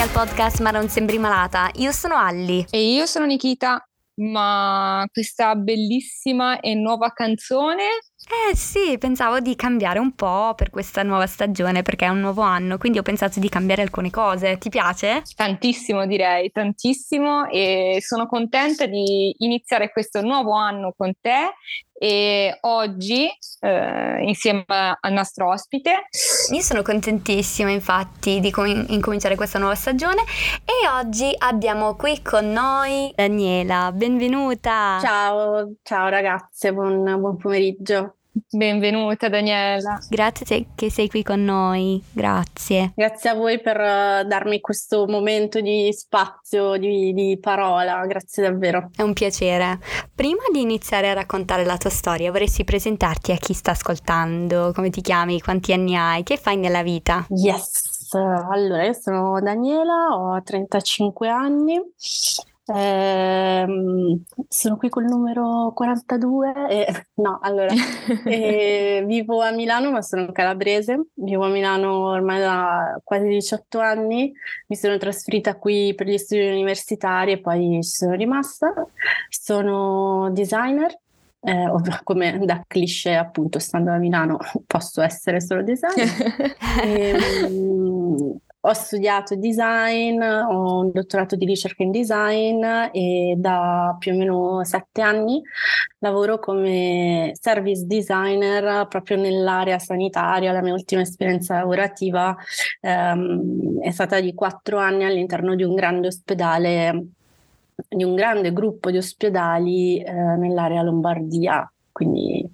al podcast Ma non sembri malata. Io sono Alli. E io sono Nikita. Ma questa bellissima e nuova canzone eh sì, pensavo di cambiare un po' per questa nuova stagione perché è un nuovo anno, quindi ho pensato di cambiare alcune cose. Ti piace? Tantissimo direi, tantissimo e sono contenta di iniziare questo nuovo anno con te e oggi eh, insieme al nostro ospite. Io sono contentissima infatti di com- incominciare questa nuova stagione e oggi abbiamo qui con noi Daniela, benvenuta. Ciao, ciao ragazze, buon, buon pomeriggio. Benvenuta Daniela. Grazie che sei qui con noi, grazie. Grazie a voi per uh, darmi questo momento di spazio, di, di, parola, grazie davvero. È un piacere. Prima di iniziare a raccontare la tua storia, vorresti presentarti a chi sta ascoltando, come ti chiami, quanti anni hai, che fai nella vita? Yes, allora io sono Daniela, ho 35 anni, eh, sono qui col numero 42 e no, allora eh, vivo a Milano ma sono calabrese, vivo a Milano ormai da quasi 18 anni, mi sono trasferita qui per gli studi universitari e poi ci sono rimasta. Sono designer, eh, come da cliché appunto stando a Milano posso essere solo designer. e, um, ho studiato design, ho un dottorato di ricerca in design e da più o meno sette anni lavoro come service designer proprio nell'area sanitaria. La mia ultima esperienza lavorativa ehm, è stata di quattro anni all'interno di un grande ospedale, di un grande gruppo di ospedali eh, nell'area Lombardia. Quindi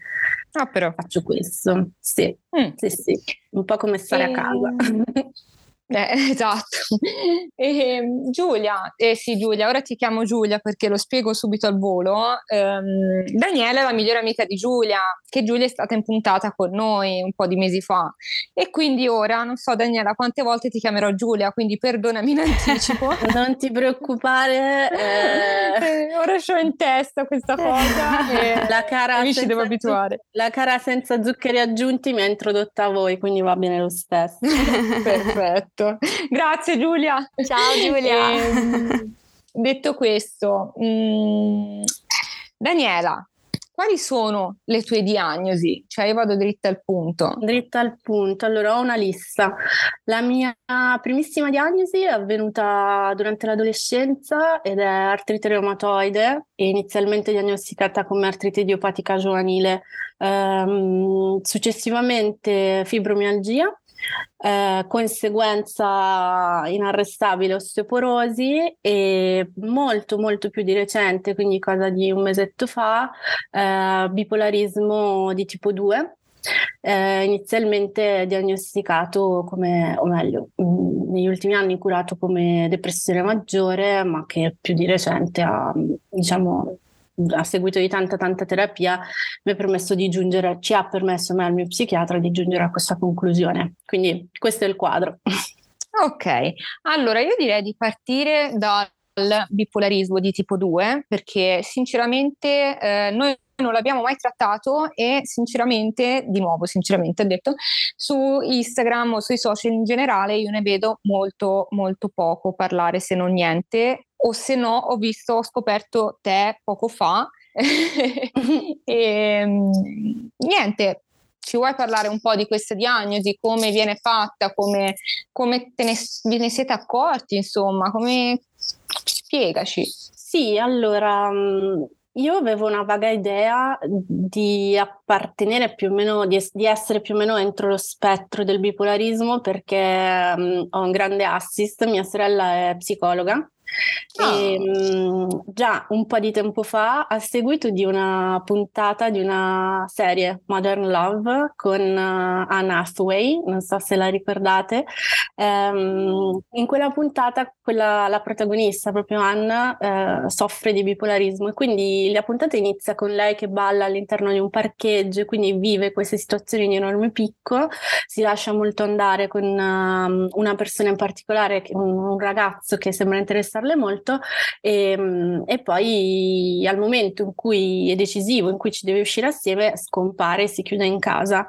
ah, però. faccio questo. Sì, mm. sì, sì, un po' come stare e... a casa. Eh, esatto. E, ehm, Giulia, eh sì Giulia, ora ti chiamo Giulia perché lo spiego subito al volo. Um, Daniela è la migliore amica di Giulia, che Giulia è stata in puntata con noi un po' di mesi fa. E quindi ora, non so Daniela, quante volte ti chiamerò Giulia, quindi perdonami in anticipo. non ti preoccupare. Eh... ora ho in testa questa cosa e la cara mi ci devo abituare. La cara senza zuccheri aggiunti mi ha introdotta a voi, quindi va bene lo stesso. Perfetto tutto. Grazie Giulia. Ciao Giulia. E, ehm, detto questo, mh, mm, Daniela, quali sono le tue diagnosi? Cioè io vado dritta al punto. Dritta al punto, allora ho una lista. La mia primissima diagnosi è avvenuta durante l'adolescenza ed è artrite reumatoide, inizialmente diagnosticata come artrite idiopatica giovanile, ehm, successivamente fibromialgia eh, conseguenza inarrestabile osteoporosi e molto molto più di recente, quindi cosa di un mesetto fa, eh, bipolarismo di tipo 2. Eh, inizialmente diagnosticato come, o meglio, mh, negli ultimi anni curato come depressione maggiore, ma che più di recente ha, diciamo, a seguito di tanta tanta terapia mi ha permesso di giungere, ci ha permesso me, al mio psichiatra, di giungere a questa conclusione. Quindi questo è il quadro. Ok, allora io direi di partire dal bipolarismo di tipo 2 perché sinceramente eh, noi non l'abbiamo mai trattato e sinceramente, di nuovo, sinceramente ho detto, su Instagram o sui social in generale io ne vedo molto, molto poco parlare, se non niente, o se no ho visto, ho scoperto te poco fa. E niente, ci vuoi parlare un po' di questa diagnosi, come viene fatta, come, come te ne, ve ne siete accorti, insomma, come spiegaci. Sì, allora io avevo una vaga idea di appartenere più o meno, di, di essere più o meno entro lo spettro del bipolarismo perché um, ho un grande assist, mia sorella è psicologa Oh. E, um, già un po' di tempo fa, a seguito di una puntata di una serie Modern Love con uh, Anne Hathaway, non so se la ricordate, um, in quella puntata quella, la protagonista, proprio Anne, uh, soffre di bipolarismo e quindi la puntata inizia con lei che balla all'interno di un parcheggio e quindi vive queste situazioni di enorme picco, si lascia molto andare con uh, una persona in particolare, un, un ragazzo che sembra interessarle molto e, ehm, e, poi al momento in cui è decisivo, in cui ci deve uscire assieme, scompare e si chiude in casa.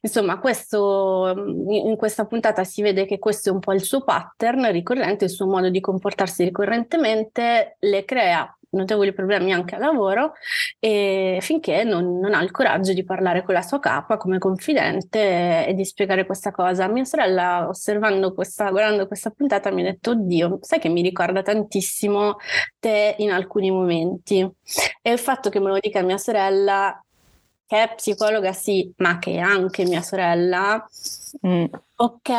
Insomma, questo, in questa puntata si vede che questo è un po' il suo pattern ricorrente, il suo modo di comportarsi ricorrentemente, le crea notevoli problemi anche al lavoro e finché non, non, ha il coraggio di parlare con la sua capa come confidente e di spiegare questa cosa. Mia sorella, osservando questa, guardando questa puntata, mi ha detto: Oddio, sai che mi ricorda tantissimo te in alcuni momenti. E il fatto che me lo dica mia sorella, che è psicologa, sì, ma che è anche mia sorella, mm. ok,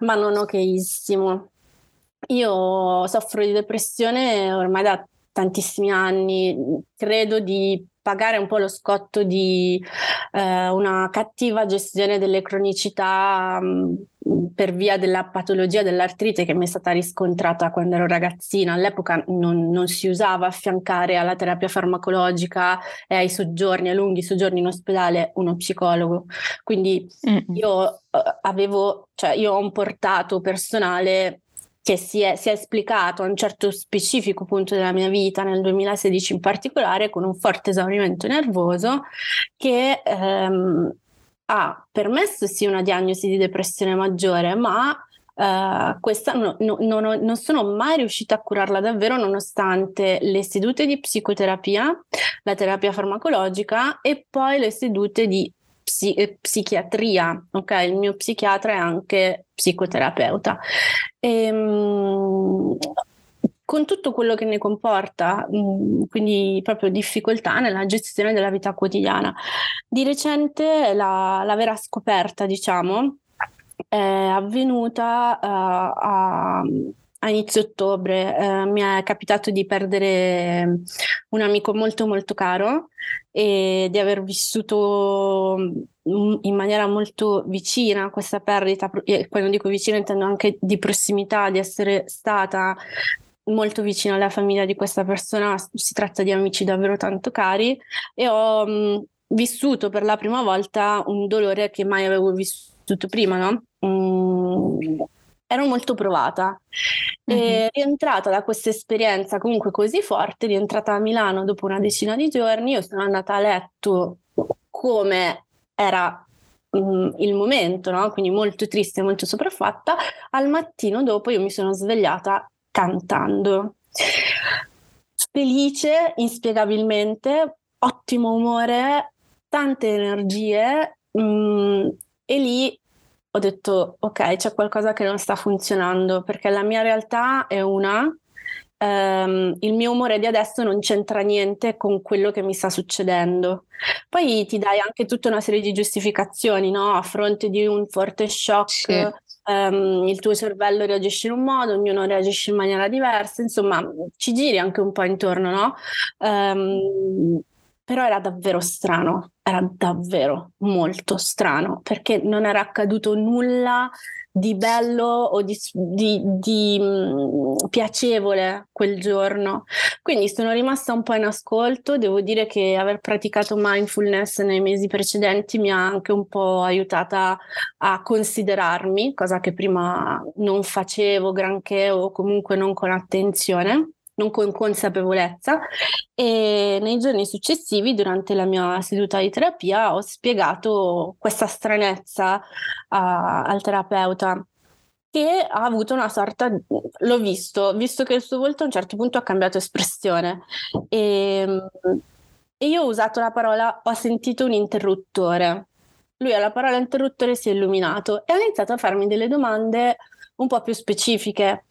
ma non okissimo. Io soffro di depressione ormai da tantissimi anni, credo di pagare un po' lo scotto di eh, una cattiva gestione delle cronicità mh, mm, per via della patologia dell'artrite che mi è stata riscontrata quando ero ragazzina. All'epoca non, non si usava affiancare alla terapia farmacologica e ai soggiorni, ai lunghi soggiorni in ospedale, uno psicologo. Quindi mm-hmm. io eh, avevo, cioè io ho un portato personale che si è, si è, esplicato a un certo specifico punto della mia vita, nel 2016 in particolare, con un forte esaurimento nervoso che ehm, ha permesso sì una diagnosi di depressione maggiore, ma Uh, questa no, no, no, non sono mai riuscita a curarla davvero nonostante le sedute di psicoterapia, la terapia farmacologica e poi le sedute di psi- eh, psichiatria, ok? Il mio psichiatra è anche psicoterapeuta. E, ehm, con tutto quello che ne comporta, mm, quindi proprio difficoltà nella gestione della vita quotidiana. Di recente la, la vera scoperta, diciamo, è avvenuta uh, a a inizio ottobre eh, mi è capitato di perdere un amico molto molto caro e di aver vissuto mm, in maniera molto vicina questa perdita, e quando dico vicina intendo anche di prossimità, di essere stata molto vicina alla famiglia di questa persona, si tratta di amici davvero tanto cari e ho mh, mm, vissuto per la prima volta un dolore che mai avevo vissuto prima, no? Mm, ero molto provata. Mm-hmm. E rientrata da questa esperienza comunque così forte, rientrata a Milano dopo una decina di giorni, io sono andata a letto come era mm, il momento, no? quindi molto triste, molto sopraffatta. Al mattino dopo io mi sono svegliata cantando. Felice, inspiegabilmente, ottimo umore, tante energie mh, mm, e lì ho detto ok, c'è qualcosa che non sta funzionando perché la mia realtà è una, um, il mio umore di adesso non c'entra niente con quello che mi sta succedendo. Poi ti dai anche tutta una serie di giustificazioni, no? A fronte di un forte shock. Sì. Um, il tuo cervello reagisce in un modo, ognuno reagisce in maniera diversa, insomma, ci giri anche un po' intorno, no? Um, però era davvero strano, era davvero molto strano perché non era accaduto nulla di bello o di, di, di mh, piacevole quel giorno. Quindi sono rimasta un po' in ascolto, devo dire che aver praticato mindfulness nei mesi precedenti mi ha anche un po' aiutata a considerarmi, cosa che prima non facevo granché o comunque non con attenzione non con consapevolezza e nei giorni successivi durante la mia seduta di terapia ho spiegato questa stranezza a, al terapeuta che ha avuto una sorta, l'ho visto, visto che il suo volto a un certo punto ha cambiato espressione e, e io ho usato la parola ho sentito un interruttore. Lui alla parola interruttore si è illuminato e ha iniziato a farmi delle domande un po' più specifiche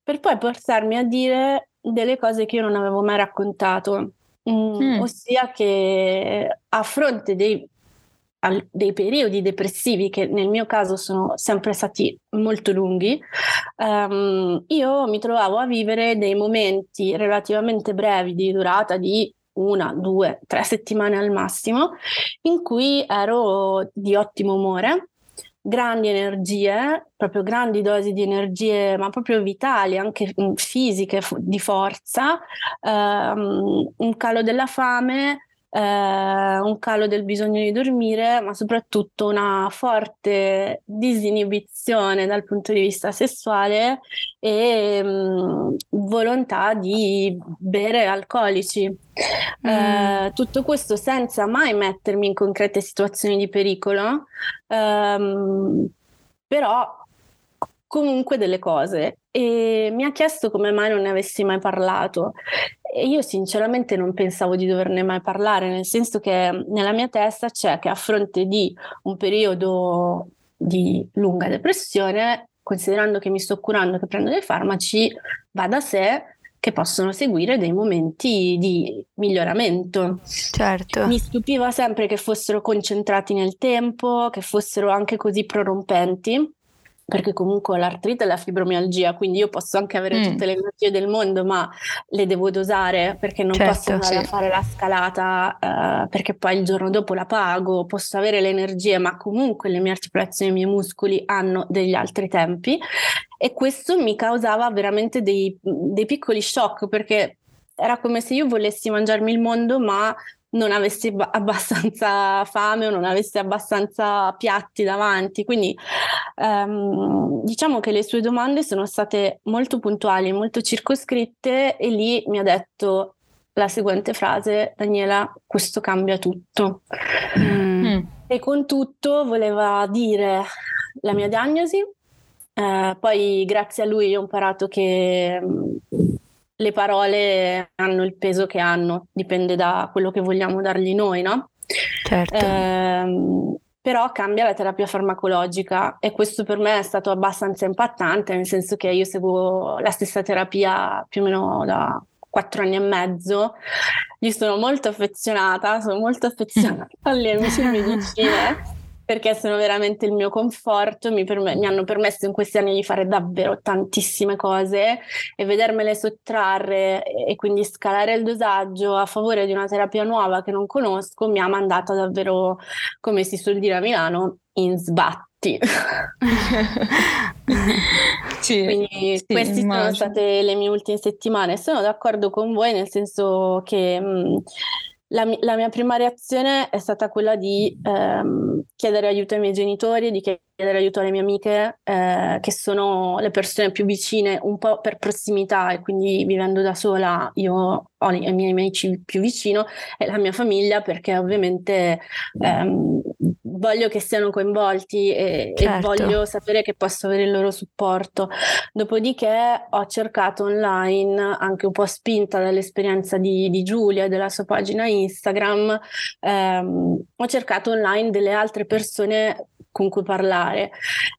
per poi portarmi a dire delle cose che io non avevo mai raccontato, mm, mm. ossia che a fronte dei, al, dei, periodi depressivi, che nel mio caso sono sempre stati molto lunghi, um, io mi trovavo a vivere dei momenti relativamente brevi di durata di una, due, tre settimane al massimo, in cui ero di ottimo umore grandi energie, proprio grandi dosi di energie, ma proprio vitali, anche fisiche, di forza, um, un calo della fame, eh, un calo del bisogno di dormire, ma soprattutto una forte disinibizione dal punto di vista sessuale e mh, mm, volontà di bere alcolici. Mm. Eh, tutto questo senza mai mettermi in concrete situazioni di pericolo, ehm, però comunque delle cose e mi ha chiesto come mai non ne avessi mai parlato e io sinceramente non pensavo di doverne mai parlare, nel senso che nella mia testa c'è che a fronte di un periodo di lunga depressione, considerando che mi sto curando, che prendo dei farmaci, va da sé che possono seguire dei momenti di miglioramento. Certo. Mi stupiva sempre che fossero concentrati nel tempo, che fossero anche così prorompenti perché comunque ho l'artrite e la fibromialgia, quindi io posso anche avere mm. tutte le energie del mondo, ma le devo dosare perché non certo, posso andare sì. a fare la scalata uh, perché poi il giorno dopo la pago, posso avere le energie, ma comunque le mie articolazioni e i miei muscoli hanno degli altri tempi e questo mi causava veramente dei, dei piccoli shock perché era come se io volessi mangiarmi il mondo, ma non avessi b- abbastanza fame o non avessi abbastanza piatti davanti. Quindi ehm, diciamo che le sue domande sono state molto puntuali, molto circoscritte e lì mi ha detto la seguente frase, Daniela, questo cambia tutto. Mm. E con tutto voleva dire la mia diagnosi, eh, poi grazie a lui ho imparato che le parole hanno il peso che hanno, dipende da quello che vogliamo dargli noi, no? Certo. Eh, però cambia la terapia farmacologica e questo per me è stato abbastanza impattante, nel senso che io seguo la stessa terapia più o meno da quattro anni e mezzo, gli sono molto affezionata, sono molto affezionata alle amici di medicina perché sono veramente il mio conforto, mi, perm- mi, hanno permesso in questi anni di fare davvero tantissime cose e vedermele sottrarre e quindi scalare il dosaggio a favore di una terapia nuova che non conosco mi ha mandata davvero, come si suol dire a Milano, in sbatti. sì, Quindi sì, queste sono state le mie ultime settimane. Sono d'accordo con voi nel senso che mh, la, la, mia prima reazione è stata quella di ehm, chiedere aiuto ai miei genitori, di chiedere aiuto alle mie amiche, eh, che sono le persone più vicine, un po' per prossimità e quindi vivendo da sola io ho i miei amici più vicino e la mia famiglia perché ovviamente ehm, voglio che siano coinvolti e, certo. e, voglio sapere che posso avere il loro supporto. Dopodiché ho cercato online, anche un po' spinta dall'esperienza di, di Giulia e della sua pagina Instagram, ehm, ho cercato online delle altre persone con cui parlare.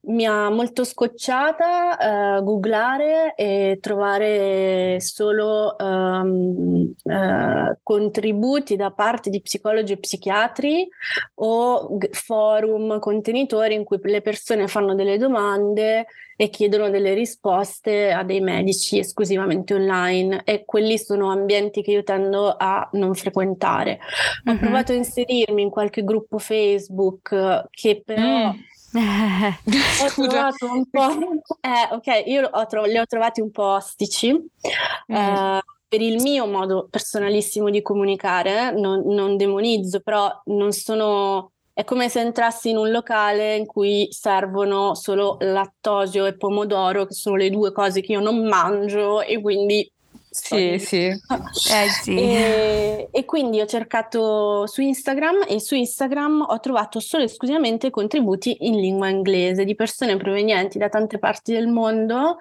Mi ha molto scocciata uh, googlare e trovare solo um, uh, contributi da parte di psicologi e psichiatri o forum, contenitori in cui le persone fanno delle domande e chiedono delle risposte a dei medici esclusivamente online e quelli sono ambienti che io tendo a non frequentare. Ho mm-hmm. provato a inserirmi in qualche gruppo Facebook che però mm. ho trovato un po'. Eh, ok, io ho tro- li ho trovati un po' ostici. Mm. Eh, per il mio modo personalissimo di comunicare, non, non demonizzo, però non sono è come se entrassi in un locale in cui servono solo lattosio e pomodoro, che sono le due cose che io non mangio e quindi sì, sì. Eh, sì. E, e, quindi ho cercato su Instagram e su Instagram ho trovato solo e esclusivamente contributi in lingua inglese di persone provenienti da tante parti del mondo,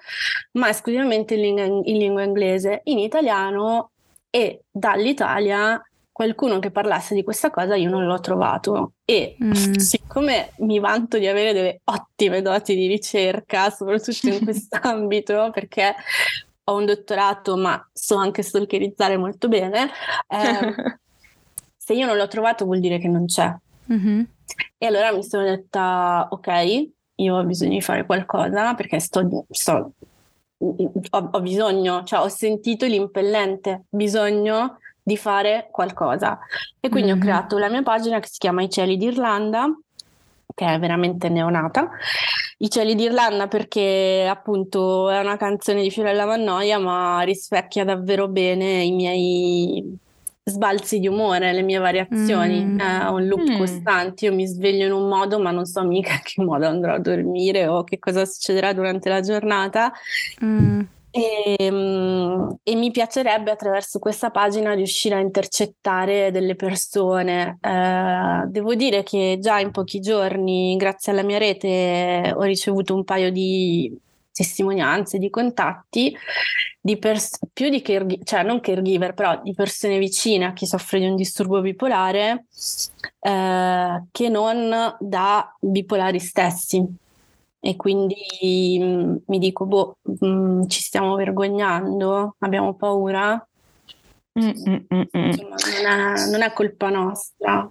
ma esclusivamente in lingua, in lingua inglese. In italiano e dall'Italia qualcuno che parlasse di questa cosa io non l'ho trovato e mm. siccome mi vanto di avere delle ottime doti di ricerca, soprattutto in quest'ambito, perché ho un dottorato ma so anche stalkerizzare molto bene, eh, se io non l'ho trovato vuol dire che non c'è. Mm-hmm. E allora mi sono detta, ok, io ho bisogno di fare qualcosa perché sto, sto ho, ho bisogno, cioè ho sentito l'impellente bisogno di fare qualcosa. E quindi mm-hmm. ho creato la mia pagina che si chiama I cieli d'Irlanda, che è veramente neonata. I cieli d'Irlanda perché appunto è una canzone di Fiorella Mannoia, ma rispecchia davvero bene i miei sbalzi di umore, le mie variazioni, Mm. è un loop Mm. costante. Io mi sveglio in un modo, ma non so mica in che modo andrò a dormire o che cosa succederà durante la giornata. Mm. E, mm, e mi piacerebbe attraverso questa pagina riuscire a intercettare delle persone. Eh, devo dire che già in pochi giorni, grazie alla mia rete, ho ricevuto un paio di testimonianze, di contatti di pers- più di caregiver, cioè non caregiver, però di persone vicine a chi soffre di un disturbo bipolare, eh, che non da bipolari stessi. E quindi mm, mi dico, boh, mm, ci stiamo vergognando, abbiamo paura. Mm, mm, mm, mm. Insomma, non è, non è colpa nostra.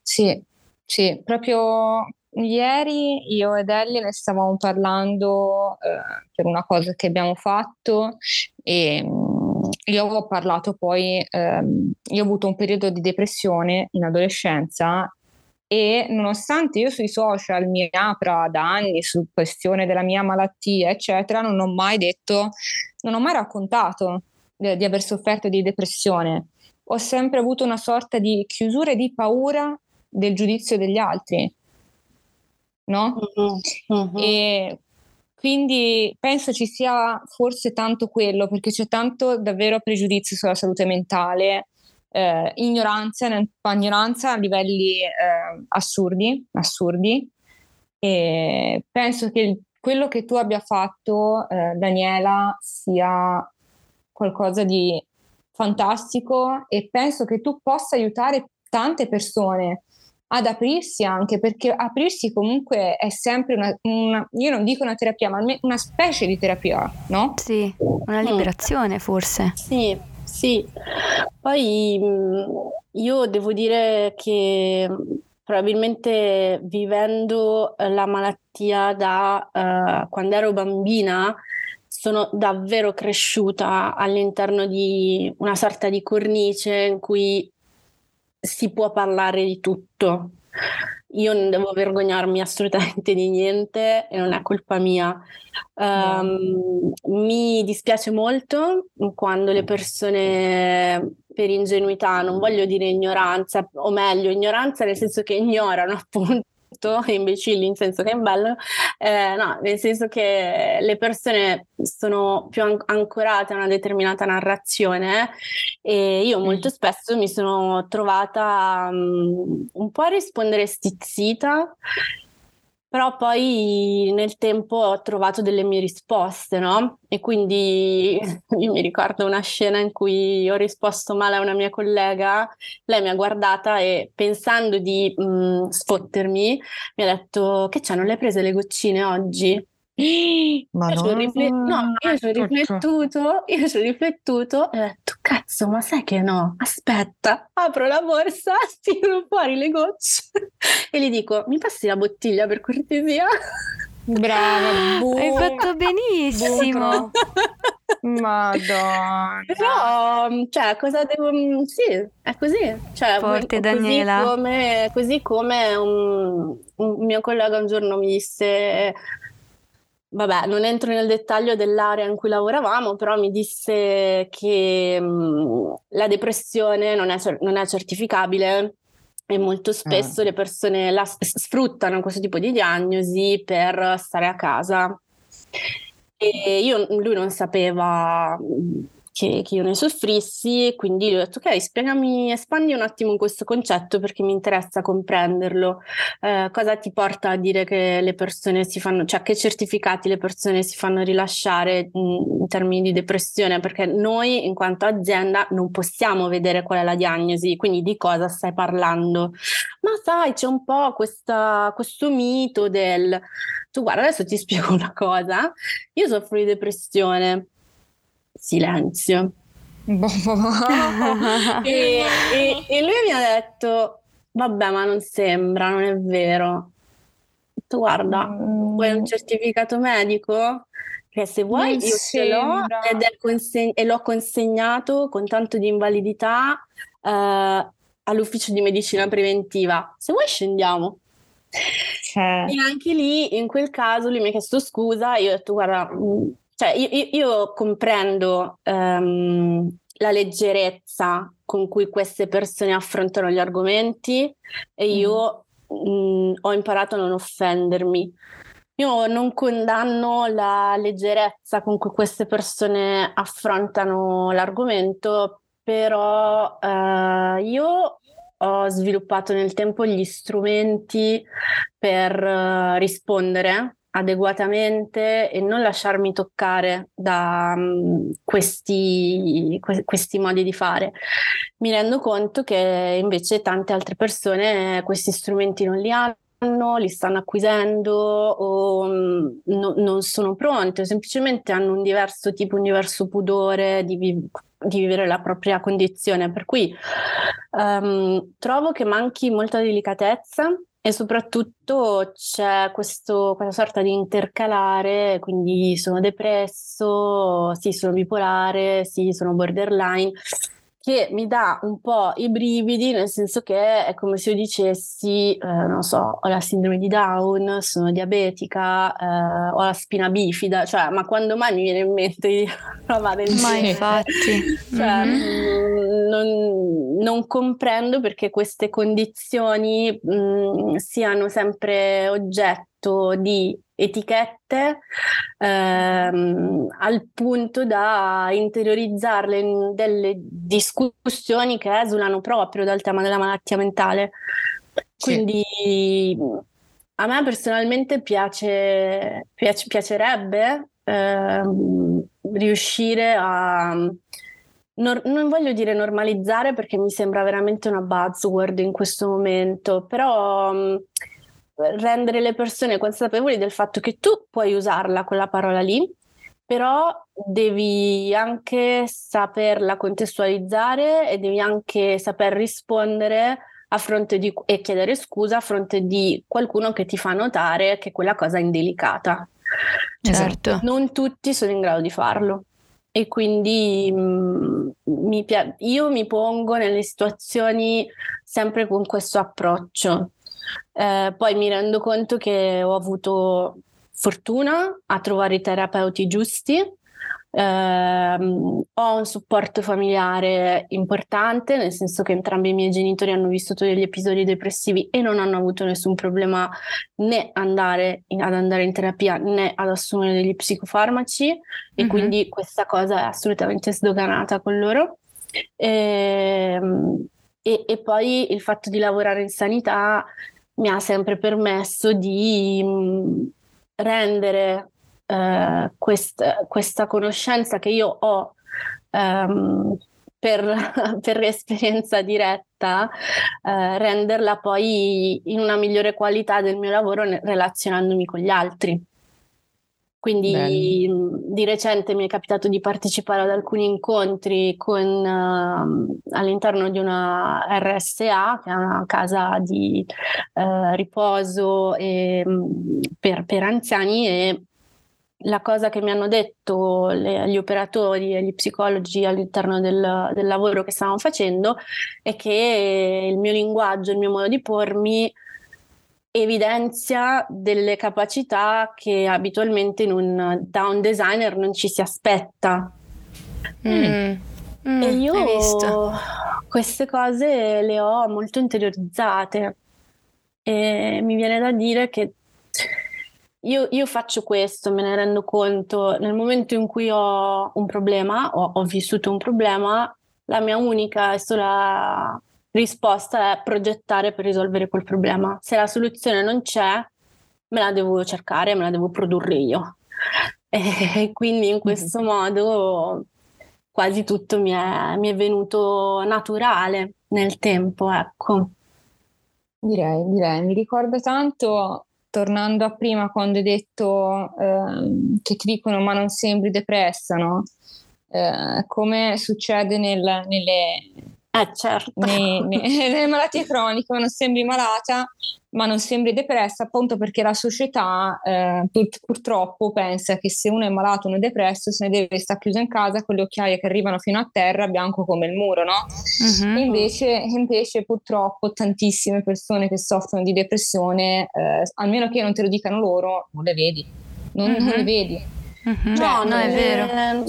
Sì, sì, proprio ieri io ed Ellie ne stavamo parlando eh, per una cosa che abbiamo fatto e io ho parlato poi, ehm, io ho avuto un periodo di depressione in adolescenza e nonostante io sui social mi apra da anni su questione della mia malattia, eccetera, non ho mai detto, non ho mai raccontato di, di aver sofferto di depressione. Ho sempre avuto una sorta di chiusura e di paura del giudizio degli altri, no? Mhm. E quindi penso ci sia forse tanto quello, perché c'è tanto davvero pregiudizio sulla salute mentale, eh, ignoranza, ne- ignoranza a livelli eh, assurdi, assurdi. E penso che il- quello che tu abbia fatto, eh, Daniela, sia qualcosa di fantastico e penso che tu possa aiutare tante persone ad aprirsi anche perché aprirsi comunque è sempre una, una- io non dico una terapia, ma una specie di terapia, no? Sì, una Mm. liberazione forse. Sì, sì. Poi mh, io devo dire che probabilmente vivendo eh, la malattia da eh, quando ero bambina, sono davvero cresciuta all'interno di una sorta di cornice in cui si può parlare di tutto. Io non devo vergognarmi assolutamente di niente e non è colpa mia. Ehm, mi dispiace molto quando le persone per ingenuità, non voglio dire ignoranza, o meglio, ignoranza nel senso che ignorano appunto, e imbecilli in senso che è bello, eh, no, nel senso che le persone sono più an- ancorate a una determinata narrazione e io molto spesso mi sono trovata mm, un po' a rispondere stizzita, però poi nel tempo ho trovato delle mie risposte, no? E quindi io mi ricordo una scena in cui ho risposto male a una mia collega, lei mi ha guardata e pensando di mm, sfottermi, mi ha detto che c'è, non le hai prese le goccine oggi? Ma Io ci ho rifle- no, io ci ho riflettuto, io ci ho riflettuto e ho detto, cazzo, ma sai che no? Aspetta, apro la borsa, tiro fuori le gocce e gli dico, mi passi la bottiglia per cortesia? Brava, boom, Hai fatto benissimo. Madonna. Però, cioè, cosa devo... Sì, è così. Cioè, Forte, così Daniela. come, così come un, un mio collega un giorno mi disse... Vabbè, non entro nel dettaglio dell'area in cui lavoravamo, però mi disse che mh, la depressione non è, cer- non è certificabile e molto spesso le persone la s- sfruttano questo tipo di diagnosi per stare a casa. E io, lui non sapeva mh, che, che io ne soffrissi, quindi ho detto: Ok, spiegami, espandi un attimo questo concetto perché mi interessa comprenderlo. Eh, cosa ti porta a dire che le persone si fanno, cioè che certificati le persone si fanno rilasciare mh, in termini di depressione? Perché noi, in quanto azienda, non possiamo vedere qual è la diagnosi, quindi di cosa stai parlando? Ma sai, c'è un po' questa- questo mito del tu guarda, adesso ti spiego una cosa. Io soffro di depressione. Silenzio. E, e- e lui mi ha detto: Vabbè, ma non sembra, non è vero. Ho detto, guarda, vuoi un certificato medico? Che se vuoi Non io ce l'ho sembra. ed è conse- e l'ho consegnato con tanto di invalidità eh, all'ufficio di medicina preventiva. Se vuoi scendiamo. Cioè, E anche lì, in quel caso, lui mi ha chiesto scusa, io ho detto, guarda, mh, cioè io, io- io comprendo ehm, la leggerezza con cui queste persone affrontano gli argomenti e io mm. mh, ho imparato a non offendermi. Io non condanno la leggerezza con cui queste persone affrontano l'argomento, però eh, io ho sviluppato nel tempo gli strumenti per uh, rispondere adeguatamente e non lasciarmi toccare da um, questi, que- questi modi di fare. Mi rendo conto che invece tante altre persone questi strumenti non li hanno li stanno acquisendo o um, no, non sono pronte, semplicemente hanno un diverso tipo, un diverso pudore di, vi- di vivere la propria condizione. Per cui um, trovo che manchi molta delicatezza e soprattutto c'è questo, questa sorta di intercalare, quindi sono depresso, sì, sono bipolare, sì, sono borderline che mi dà un po' i brividi, nel senso che è come se io dicessi, eh, non so, ho la sindrome di Down, sono diabetica, eh, ho la spina bifida, cioè, ma quando mai mi viene in mente di roba del genere? Ma infatti. Cioè, mm-hmm. Non, non, comprendo perché queste condizioni mh, mm, siano sempre oggetto di etichette ehm, al punto da interiorizzarle in delle discussioni che esulano proprio dal tema della malattia mentale. Quindi sì. a me personalmente piace, piace piacerebbe ehm, riuscire a... Non, non, voglio dire normalizzare perché mi sembra veramente una buzzword in questo momento, però rendere le persone consapevoli del fatto che tu puoi usarla quella parola lì, però devi anche saperla contestualizzare e devi anche saper rispondere a fronte di e chiedere scusa a fronte di qualcuno che ti fa notare che quella cosa è indelicata. Certo. Non tutti sono in grado di farlo. E quindi mh, mm, mi pia- io mi pongo nelle situazioni sempre con questo approccio eh, poi mi rendo conto che ho avuto fortuna a trovare i terapeuti giusti. Eh, ho un supporto familiare importante, nel senso che entrambi i miei genitori hanno vissuto degli episodi depressivi e non hanno avuto nessun problema né andare in, ad andare in terapia né ad assumere degli psicofarmaci mm-hmm. e mhm. quindi questa cosa è assolutamente sdoganata con loro. E, ehm, e, e poi il fatto di lavorare in sanità mi ha sempre permesso di rendere eh, quest, questa conoscenza che io ho ehm, per, per, esperienza diretta, eh, renderla poi in una migliore qualità del mio lavoro relazionandomi con gli altri. Quindi Bello. di recente mi è capitato di partecipare ad alcuni incontri con, uh, all'interno di una RSA, che è una casa di uh, riposo e, um, per, per, anziani e la cosa che mi hanno detto le, gli operatori e gli psicologi all'interno del, del lavoro che stavamo facendo è che il mio linguaggio, il mio modo di pormi evidenzia delle capacità che abitualmente in un down designer non ci si aspetta. Mm. Mm, e io queste cose le ho molto interiorizzate e mi viene da dire che io, io, faccio questo, me ne rendo conto, nel momento in cui ho un problema, o ho vissuto un problema, la mia unica e sola risposta è progettare per risolvere quel problema. Se la soluzione non c'è, me la devo cercare, me la devo produrre io. E quindi in questo mm-hmm. modo quasi tutto mi è, mi è, venuto naturale nel tempo, ecco. Direi, direi, mi ricordo tanto, tornando a prima quando hai detto eh, che ti dicono ma non sembri depressa, no? Eh, come succede nel, nelle eh, certo. Nei, nei, nelle malattie croniche, non sembri malata, ma non sembri depressa, appunto perché la società eh, pur, purtroppo pensa che se uno è malato, uno è depresso, se ne deve stare chiuso in casa con le occhiaie che arrivano fino a terra, bianco come il muro, no? Uh-huh. Invece, invece, purtroppo, tantissime persone che soffrono di depressione, eh, almeno che non te lo dicano loro, non le vedi, non, uh-huh. non le vedi Mm-hmm. Cioè, no, no, è vero.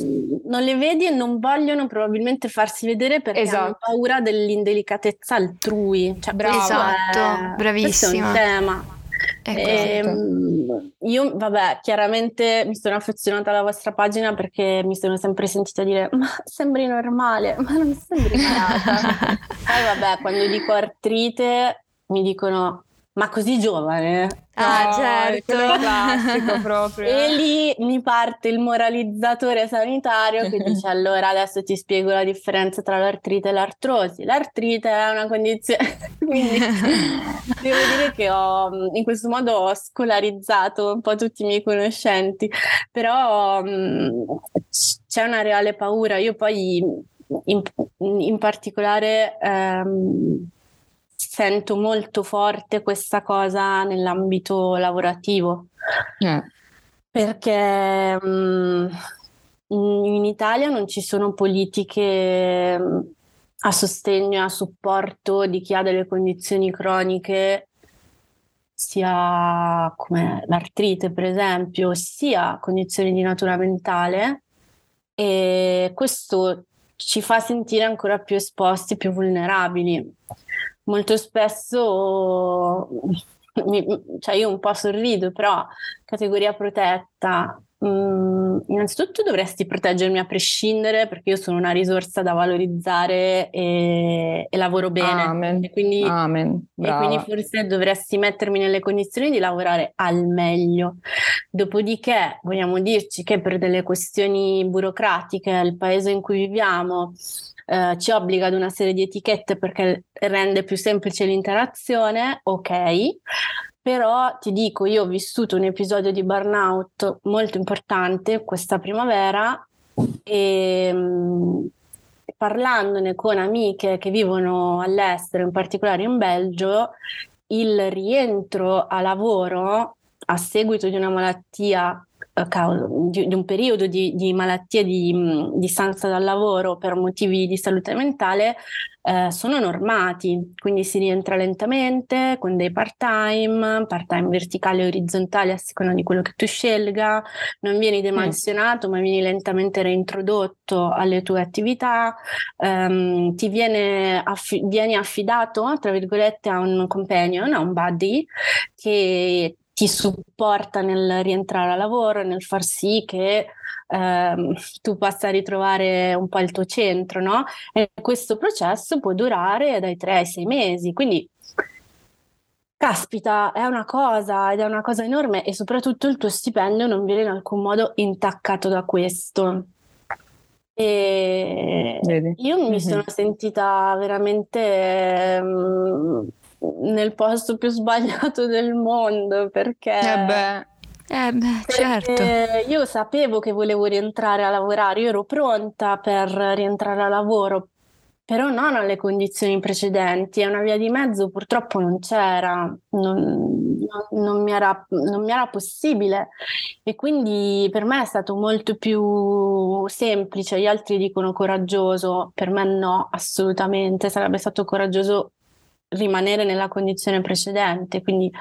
non le vedi e non vogliono probabilmente farsi vedere perché esatto. hanno paura dell'indelicatezza altrui. Cioè, Bravo, esatto, è, bravissima. Questo è un tema. E, ehm, io, vabbè, chiaramente mi sono affezionata alla vostra pagina perché mi sono sempre sentita dire: Ma sembri normale, ma non sembri malata. Poi, vabbè, quando dico artrite, mi dicono: Ma così giovane? Ah, no, certo. classico proprio. E lì mi parte il moralizzatore sanitario che dice allora adesso ti spiego la differenza tra l'artrite e l'artrosi. L'artrite è una condizione, quindi devo dire che ho, in questo modo ho scolarizzato un po' tutti i miei conoscenti, però c'è una reale paura. Io poi in, in particolare... Ehm, sento molto forte questa cosa nell'ambito lavorativo. Eh. Perché um, in Italia non ci sono politiche mm, a sostegno e a supporto di chi ha delle condizioni croniche, sia come l'artrite, per esempio, sia condizioni di natura mentale. E questo ci fa sentire ancora più esposti, più vulnerabili molto spesso, cioè io un po' sorrido, però categoria protetta, Mm, innanzitutto dovresti proteggermi a prescindere perché io sono una risorsa da valorizzare e, e lavoro bene. Amen. E quindi, Amen. e quindi forse dovresti mettermi nelle condizioni di lavorare al meglio. Dopodiché vogliamo dirci che per delle questioni burocratiche il paese in cui viviamo eh, ci obbliga ad una serie di etichette perché rende più semplice l'interazione, ok. Però ti dico, io ho vissuto un episodio di burnout molto importante questa primavera e mm, parlandone con amiche che vivono all'estero, in particolare in Belgio, il rientro a lavoro a seguito di una malattia di, di un periodo di, di malattia di distanza dal lavoro per motivi di salute mentale eh, sono normati, quindi si rientra lentamente con dei part-time, part-time verticali e orizzontali a seconda di quello che tu scelga, non vieni demansionato mm. ma vieni lentamente reintrodotto alle tue attività, ehm, ti viene affi- vieni affidato, tra virgolette, a un companion, a un buddy che ti supporta nel rientrare a lavoro, nel far sì che ehm, tu possa ritrovare un po' il tuo centro, no? E questo processo può durare dai tre ai sei mesi, quindi caspita, è una cosa ed è una cosa enorme e soprattutto il tuo stipendio non viene in alcun modo intaccato da questo. E Vedi. io mi mm-hmm. sono sentita veramente um, nel posto più sbagliato del mondo perché... Eh beh. Eh beh, certo. Io sapevo che volevo rientrare a lavorare, io ero pronta per rientrare a lavoro, però non alle condizioni precedenti, e una via di mezzo purtroppo non c'era, non, non, mi era, non, mi era, possibile e quindi per me è stato molto più semplice, gli altri dicono coraggioso, per me no, assolutamente, sarebbe stato coraggioso rimanere nella condizione precedente, quindi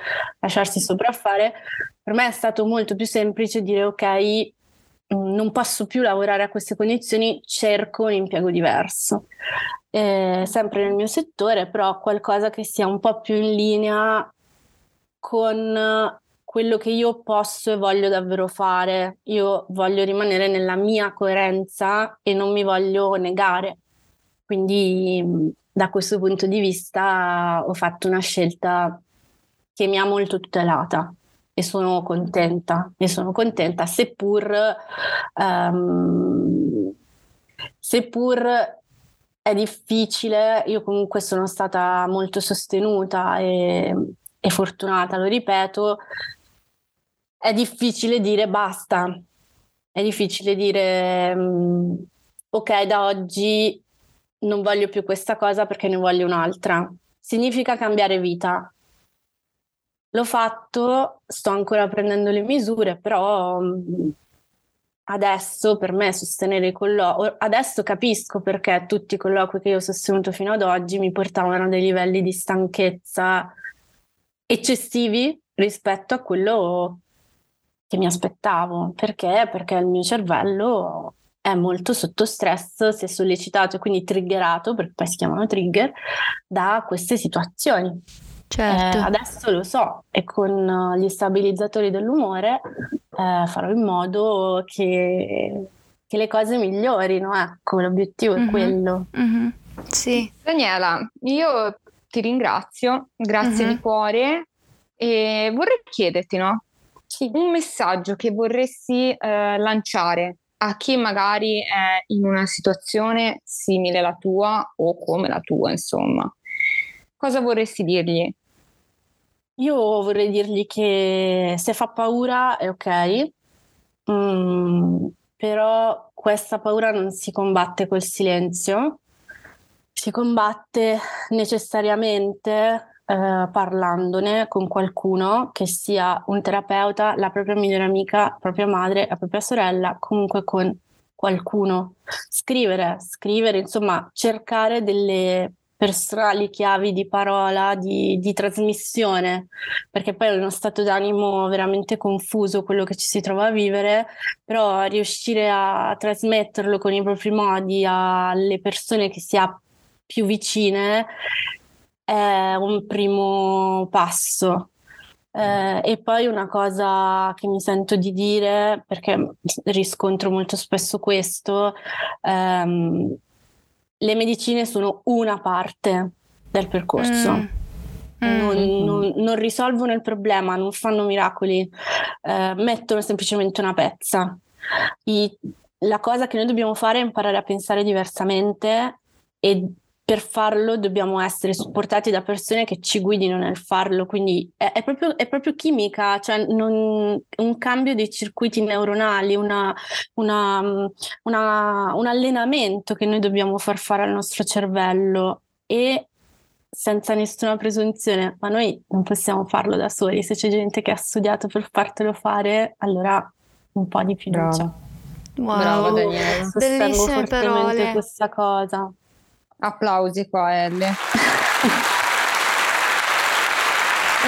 lasciarsi sopraffare, per me è stato molto più semplice dire ok, mm, non posso più lavorare a queste condizioni, cerco un impiego diverso. Eh, sempre nel mio settore, però qualcosa che sia un po' più in linea con quello che io posso e voglio davvero fare. Io voglio rimanere nella mia coerenza e non mi voglio negare. Quindi mm, da questo punto di vista ho fatto una scelta che mi ha molto tutelata e sono contenta, e sono contenta, seppur, um, seppur è difficile, io comunque sono stata molto sostenuta e, e fortunata, lo ripeto, è difficile dire basta, è difficile dire um, ok da oggi non voglio più questa cosa perché ne voglio un'altra. Significa cambiare vita. L'ho fatto, sto ancora prendendo le misure, però mm, adesso per me sostenere i colloqui, adesso capisco perché tutti i colloqui che io ho sostenuto fino ad oggi mi portavano a dei livelli di stanchezza eccessivi rispetto a quello che mi aspettavo. Perché? Perché il mio cervello è molto sotto stress, si è sollecitato e quindi triggerato, perché poi si chiamano trigger, da queste situazioni. Certo. Eh, adesso lo so e con gli stabilizzatori dell'umore eh, farò in modo che, che, le cose migliorino, ecco, l'obiettivo mm-hmm. è quello. Mm-hmm. Sì. Daniela, io ti ringrazio, grazie mm-hmm. di cuore e vorrei chiederti, no? Sì. Un messaggio che vorresti eh, lanciare a chi magari è in una situazione simile alla tua o come la tua, insomma. Cosa vorresti dirgli? Io vorrei dirgli che se fa paura è ok, mm, però questa paura non si combatte col silenzio, si combatte necessariamente eh, parlandone con qualcuno che sia un terapeuta, la propria migliore amica, propria madre, la propria sorella, comunque con qualcuno. Scrivere, scrivere, insomma, cercare delle personali chiavi di parola, di, di, trasmissione, perché poi è uno stato d'animo veramente confuso quello che ci si trova a vivere, però riuscire a trasmetterlo con i propri modi alle persone che si ha più vicine è un primo passo. Eh, e poi una cosa che mi sento di dire, perché riscontro molto spesso questo, ehm, le medicine sono una parte del percorso. Mm. Non, mm. non, non, risolvono il problema, non fanno miracoli, eh, mettono semplicemente una pezza. I, la cosa che noi dobbiamo fare è imparare a pensare diversamente e per farlo dobbiamo essere supportati da persone che ci guidino nel farlo, quindi è, è, proprio, è proprio, chimica, cioè non, un cambio dei circuiti neuronali, una, una, una, un allenamento che noi dobbiamo far fare al nostro cervello e senza nessuna presunzione, ma noi non possiamo farlo da soli, se c'è gente che ha studiato per fartelo fare, allora un po' di fiducia. Bravo, wow. Bravo Daniele. Sostengo Bellissime parole. questa cosa. Applausi qua, Elle.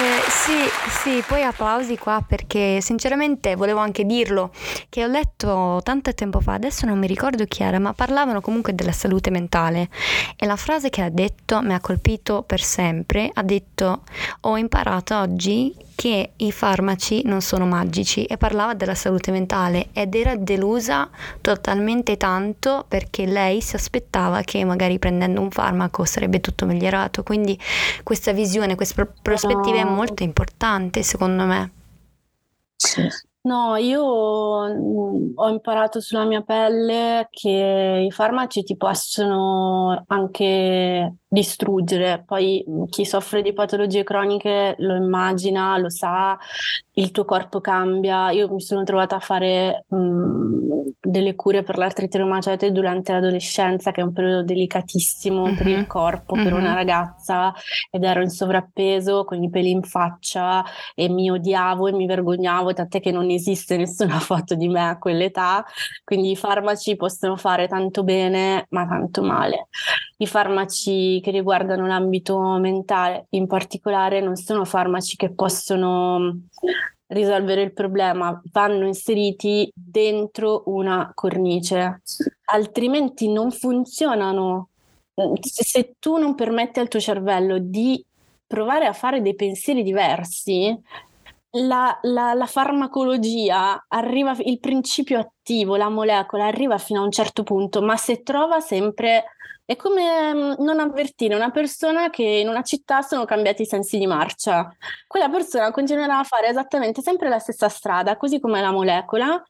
Eh, sì, sì, poi applausi qua perché sinceramente volevo anche dirlo, che ho letto tanto tempo fa, adesso non mi ricordo chi era, ma parlavano comunque della salute mentale e la frase che ha detto mi ha colpito per sempre, ha detto ho imparato oggi che i farmaci non sono magici e parlava della salute mentale ed era delusa totalmente tanto perché lei si aspettava che magari prendendo un farmaco sarebbe tutto migliorato, quindi questa visione, questa prospettiva è molto importante secondo me. Sì. No, io mm, ho imparato sulla mia pelle che i farmaci ti possono anche distruggere. Poi mm, chi soffre di patologie croniche lo immagina, lo sa, il tuo corpo cambia. Io mi sono trovata a fare mh, mm, delle cure per l'artrite reumatoide durante l'adolescenza, che è un periodo delicatissimo mm-hmm. per il corpo, mm-hmm. per una ragazza, ed ero in sovrappeso con i peli in faccia e mi odiavo e mi vergognavo, tant'è che non esiste nessuna foto di me a quell'età. Quindi i farmaci possono fare tanto bene, ma tanto male. I farmaci che riguardano l'ambito mentale in particolare non sono farmaci che possono risolvere il problema, vanno inseriti dentro una cornice, altrimenti non funzionano. Se tu non permetti al tuo cervello di provare a fare dei pensieri diversi, la, la, la, farmacologia arriva, il principio attivo, la molecola arriva fino a un certo punto, ma se trova sempre è come mm, non avvertire una persona che in una città sono cambiati i sensi di marcia. Quella persona continuerà a fare esattamente sempre la stessa strada, così come la molecola,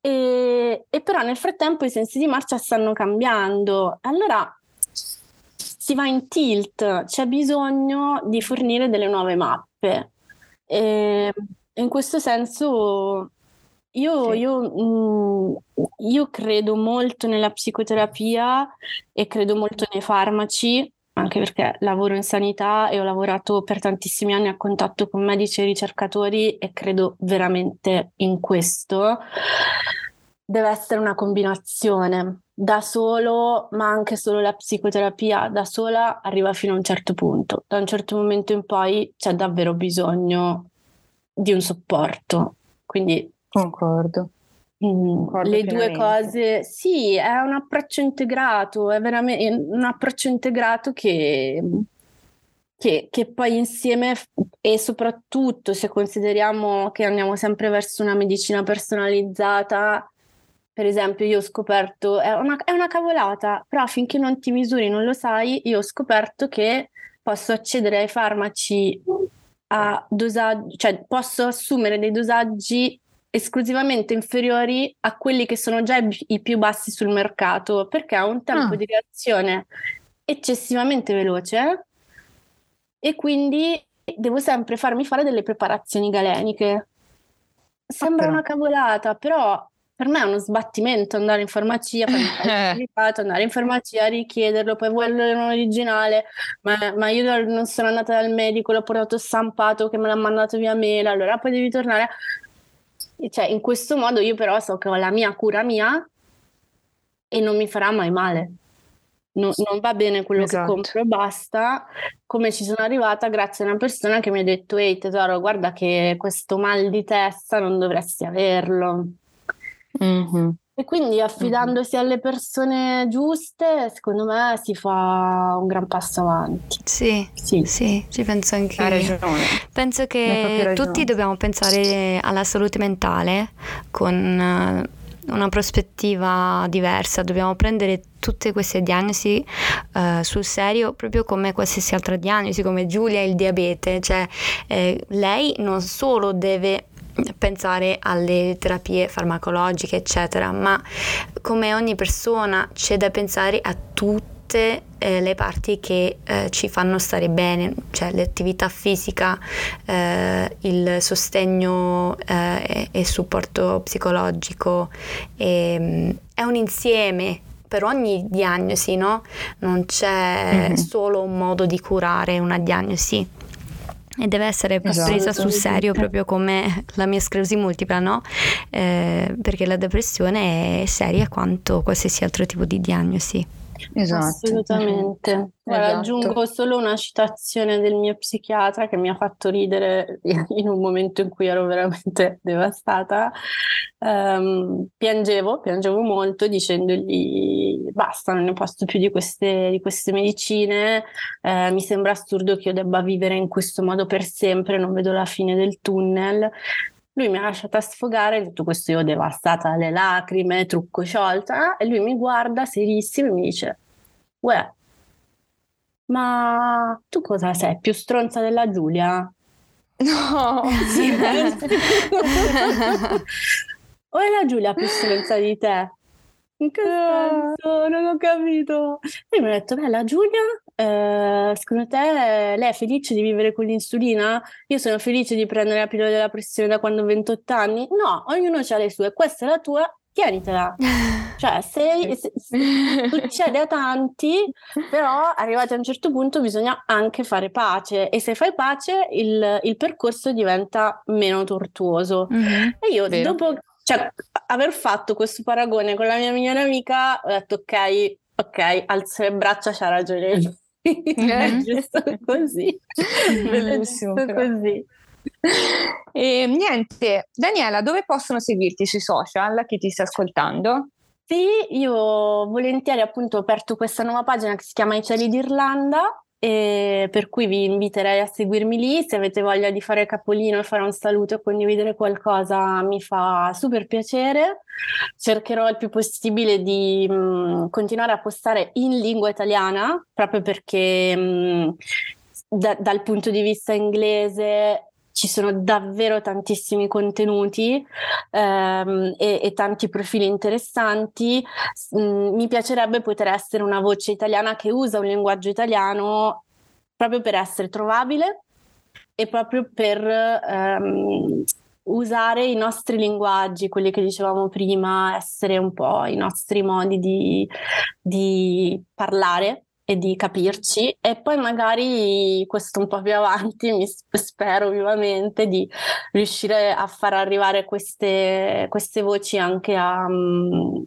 e, e però nel frattempo i sensi di marcia stanno cambiando. Allora si va in tilt, c'è bisogno di fornire delle nuove mappe. E in questo senso io, sì. io, mm, io, credo molto nella psicoterapia e credo molto nei farmaci, anche perché lavoro in sanità e ho lavorato per tantissimi anni a contatto con medici e ricercatori e credo veramente in questo. Deve essere una combinazione da solo, ma anche solo la psicoterapia da sola arriva fino a un certo punto. Da un certo momento in poi c'è davvero bisogno di un supporto. Quindi Concordo. Mm, le due cose, sì, è un approccio integrato, è veramente un approccio integrato che, che, che poi insieme e soprattutto se consideriamo che andiamo sempre verso una medicina personalizzata, per esempio, io ho scoperto, è una, è una cavolata, però finché non ti misuri, non lo sai, io ho scoperto che posso accedere ai farmaci a dosaggi, cioè posso assumere dei dosaggi esclusivamente inferiori a quelli che sono già i più bassi sul mercato, perché ha un tempo ah. di reazione eccessivamente veloce e quindi devo sempre farmi fare delle preparazioni galeniche. Sembra ah, una cavolata, però per me è uno sbattimento andare in farmacia, andare in farmacia, richiederlo, poi vuole un originale, ma, ma, io non sono andata dal medico, l'ho portato stampato che me l'ha mandato via mail, allora poi devi tornare. Cioè, in questo modo io però so che ho la mia cura mia e non mi farà mai male. Non, non va bene quello esatto. che compro basta. Come ci sono arrivata grazie a una persona che mi ha detto: Ehi tesoro, guarda che questo mal di testa non dovresti averlo. Mm-hmm. E quindi affidandosi mm-hmm. alle persone giuste, secondo me si fa un gran passo avanti. Sì, sì, sì ci penso anche io. Penso che tutti dobbiamo pensare alla salute mentale con eh, una prospettiva diversa, dobbiamo prendere tutte queste diagnosi uh, sul serio proprio come qualsiasi altra diagnosi, come Giulia il diabete, cioè eh, lei non solo deve pensare alle terapie farmacologiche, eccetera, ma come ogni persona c'è da pensare a tutte eh, le parti che eh, ci fanno stare bene, cioè l'attività fisica, eh, il sostegno eh, e il supporto psicologico. E, mm, è un insieme per ogni diagnosi, no? Non c'è mm-hmm. solo un modo di curare una diagnosi e deve essere esatto. presa sul serio proprio come la mia sclerosi multipla, no? Eh, perché la depressione è seria quanto qualsiasi altro tipo di diagnosi. Esatto. Assolutamente. Esatto. Aggiungo solo una citazione del mio psichiatra che mi ha fatto ridere in un momento in cui ero veramente devastata. Um, piangevo, piangevo molto dicendogli basta, non ne posso più di queste, di queste medicine, eh, mi sembra assurdo che io debba vivere in questo modo per sempre, non vedo la fine del tunnel. Lui mi ha lasciata sfogare, tutto questo io devastata alle lacrime, trucco sciolta, e lui mi guarda serissimo e mi dice, uè, ma tu cosa sei? Più stronza della Giulia? No, sì, o è la Giulia più stronza di te? In che senso? Non ho capito. E mi ha detto, beh, la Giulia, eh, secondo te lei è felice di vivere con l'insulina? Io sono felice di prendere la pillola della pressione da quando ho 28 anni? No, ognuno ha le sue. Questa è la tua, tienitela. cioè, se, se, succede a tanti, però arrivati a un certo punto bisogna anche fare pace e se fai pace il, il percorso diventa meno tortuoso. Mm-hmm. E io Vero. dopo cioè, aver fatto questo paragone con la mia migliore amica, ho detto ok, ok, alzo le braccia, c'ha ragione. È giusto così. Bellissimo. Giusto così. E niente, Daniela, dove possono seguirti sui social? Chi ti sta ascoltando? Sì, io volentieri appunto ho aperto questa nuova pagina che si chiama I cieli d'Irlanda e per cui vi inviterei a seguirmi lì. Se avete voglia di fare capolino e fare un saluto e condividere qualcosa, mi fa super piacere. Cercherò il più possibile di mh, mm, continuare a postare in lingua italiana, proprio perché mh, mm, da, dal punto di vista inglese ci sono davvero tantissimi contenuti ehm, e, e, tanti profili interessanti. Mm, mi piacerebbe poter essere una voce italiana che usa un linguaggio italiano proprio per essere trovabile e proprio per ehm, usare i nostri linguaggi, quelli che dicevamo prima, essere un po' i nostri modi di, di parlare e di capirci e poi magari questo un po' più avanti mi spero vivamente di riuscire a far arrivare queste, queste voci anche a, mm,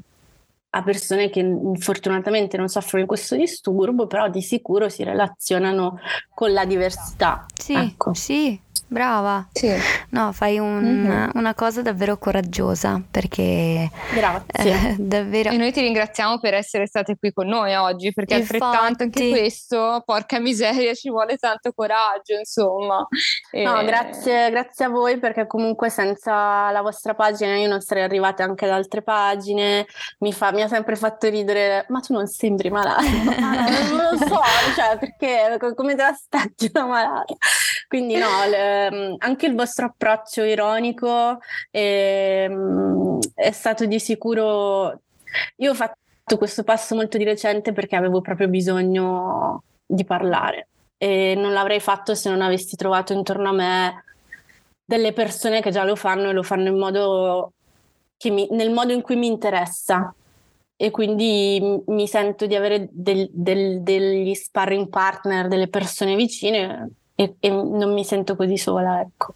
a persone che fortunatamente non soffrono di questo disturbo, però di sicuro si relazionano con la diversità. Sì, ecco. sì, Brava. Sì. No, fai un, mm-hmm. una cosa davvero coraggiosa perché... Grazie. Eh, davvero... E noi ti ringraziamo per essere state qui con noi oggi perché Infatti. altrettanto anche questo, porca miseria, ci vuole tanto coraggio, insomma. E... No, grazie, grazie a voi perché comunque senza la vostra pagina io non sarei arrivata anche ad altre pagine. Mi, fa, mi ha sempre fatto ridere, ma tu non sembri malata. non lo so, cioè perché come te la stacchi una malata? Quindi no, le, ehm, anche il vostro approccio ironico è, ehm, è stato di sicuro... Io ho fatto questo passo molto di recente perché avevo proprio bisogno di parlare e non l'avrei fatto se non avessi trovato intorno a me delle persone che già lo fanno e lo fanno in modo mi, nel modo in cui mi interessa e quindi mi sento di avere del, del, degli sparring partner, delle persone vicine e, e non mi sento così sola, ecco.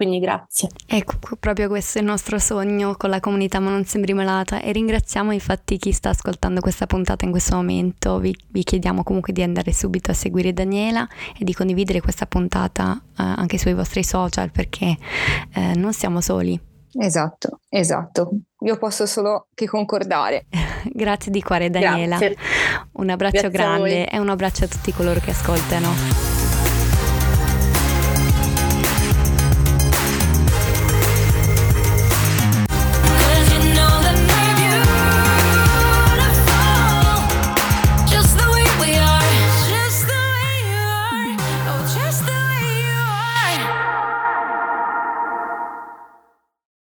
Quindi grazie. Ecco, proprio questo è il nostro sogno con la comunità Ma non sembri malata e ringraziamo infatti chi sta ascoltando questa puntata in questo momento. Vi, vi chiediamo comunque di andare subito a seguire Daniela e di condividere questa puntata eh, anche sui vostri social perché eh, non siamo soli. Esatto, esatto. Io posso solo che concordare. Grazie di cuore Daniela. Grazie. Un abbraccio Grazie grande e un abbraccio a tutti coloro che ascoltano.